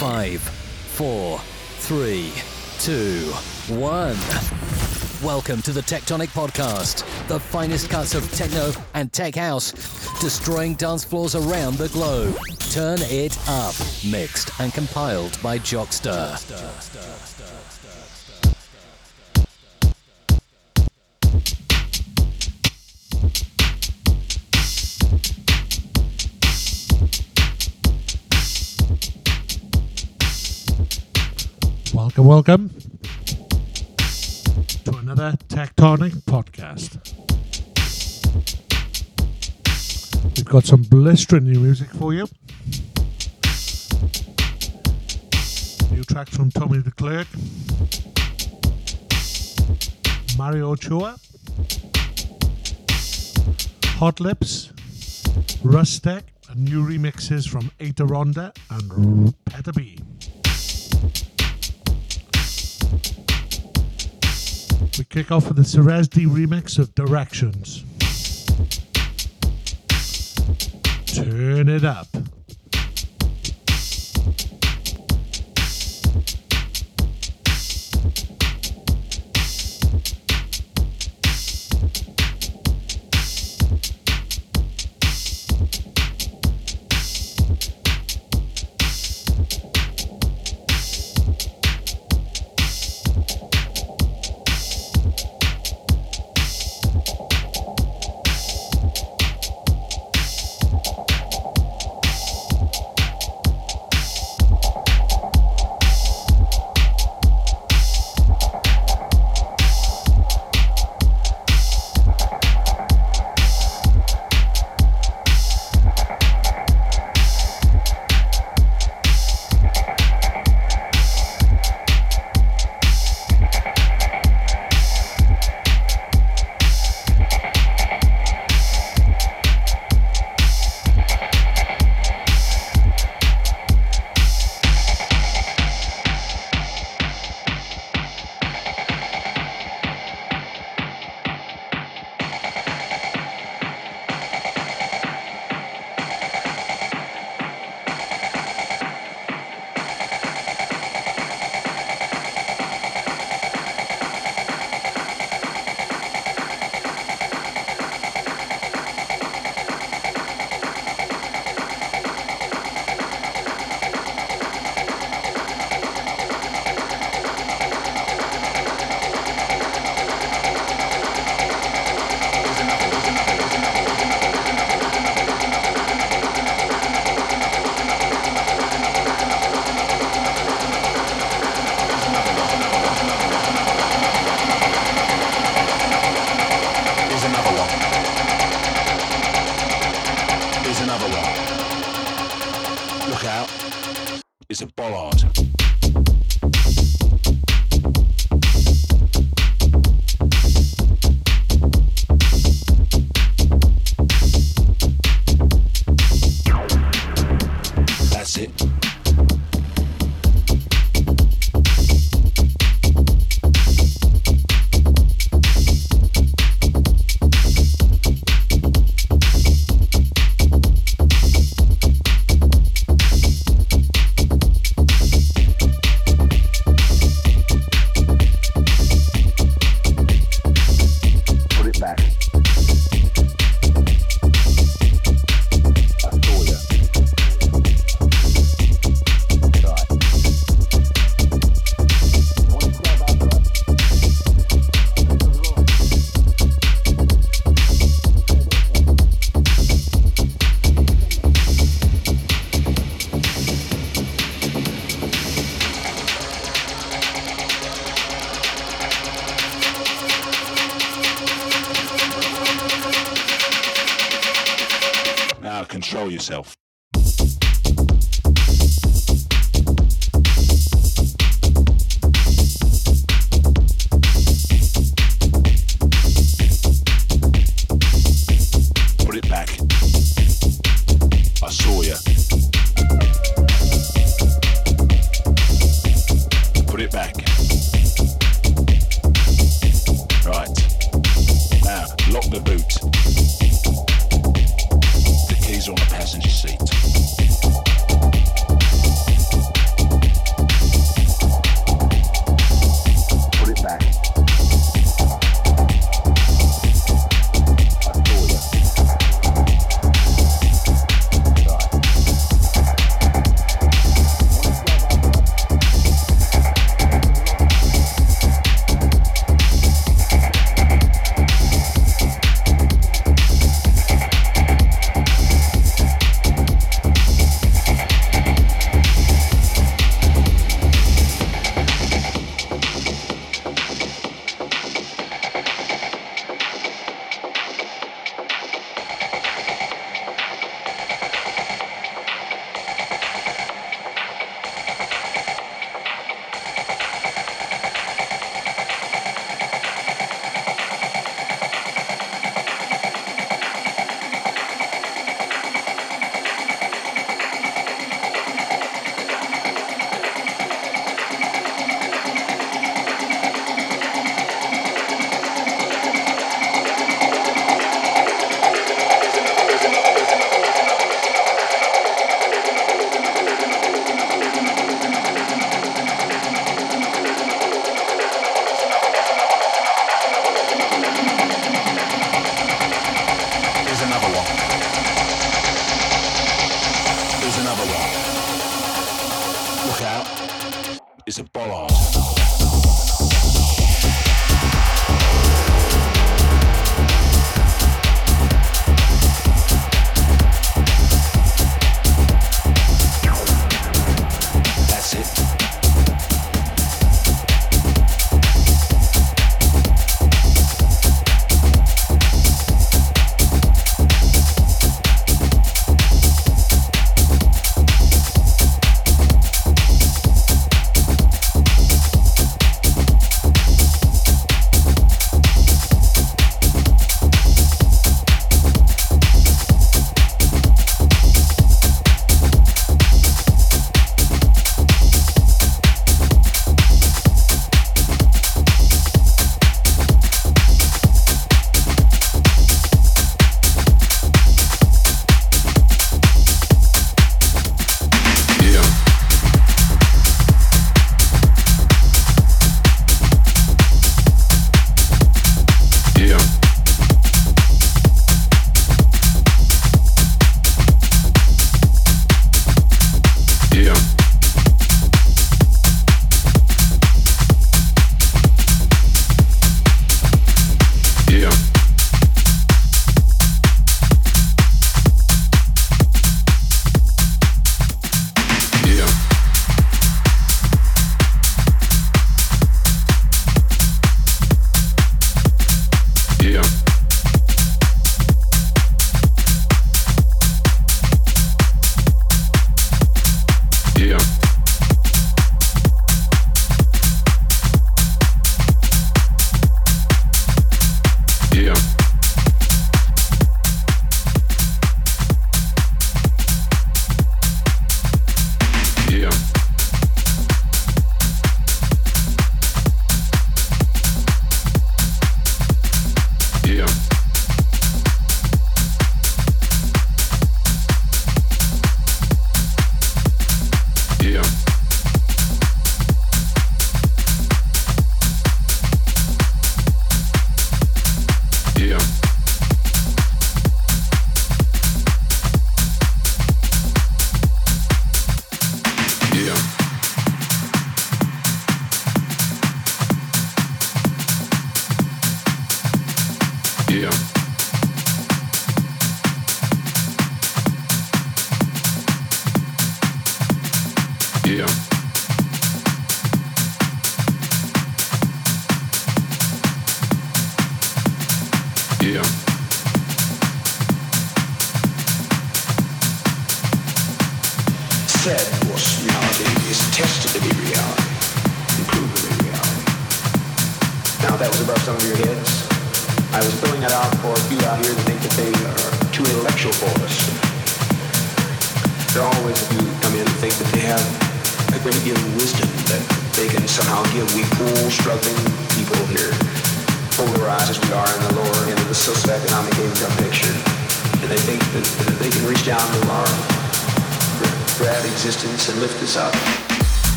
Five, four, three, two, one. Welcome to the TechTonic Podcast, the finest cuts of techno and tech house, destroying dance floors around the globe. Turn it up. Mixed and compiled by Jockster. Welcome, welcome to another TechTonic podcast. We've got some blistering new music for you. New tracks from Tomy DeClerque, Mario Ochoa, Hot Lips, Rustek, and new remixes from Aitor Ronda and Petter B. We kick off with the Cirez D remix of Directions. Turn it up.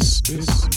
this, this.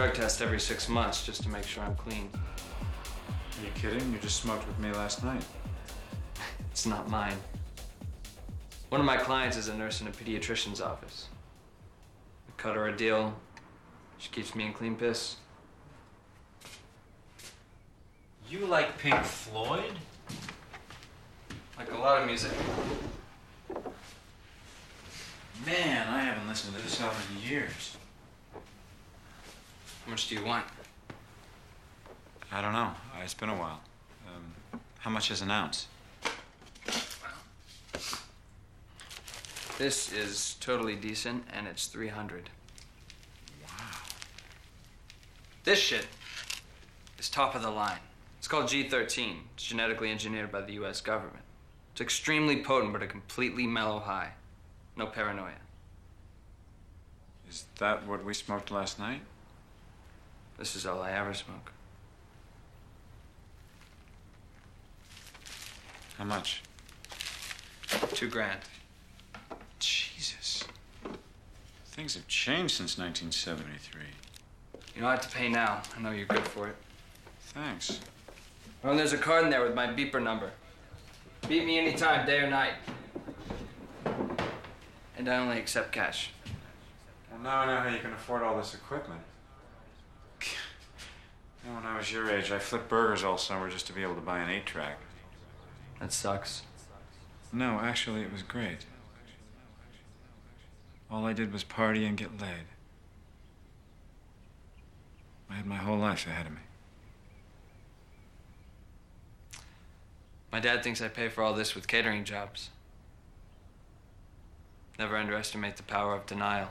Drug test every six months just to make sure I'm clean. Are you kidding? You just smoked with me last night. It's not mine. One of my clients is a nurse in a pediatrician's office. I cut her a deal. She keeps me in clean piss. You like Pink Floyd? Like a lot of music. Man, I haven't listened to this album in years. How much do you want? I don't know. Uh, It's been a while. Um, how much is an ounce? This is totally decent, and it's 300. Wow. This shit is top of the line. It's called G13. It's genetically engineered by the US government. It's extremely potent, but a completely mellow high. No paranoia. Is that what we smoked last night? This is all I ever smoke. How much? Two grand. Jesus. Things have changed since 1973. You don't have to pay now. I know you're good for it. Thanks. And there's a card in there with my beeper number. Beat me anytime, day or night. And I only accept cash. Well, now I know how you can afford all this equipment. When I was your age, I flipped burgers all summer just to be able to buy an eight track. That sucks. No, actually, it was great. All I did was party and get laid. I had my whole life ahead of me. My dad thinks I pay for all this with catering jobs. Never underestimate the power of denial.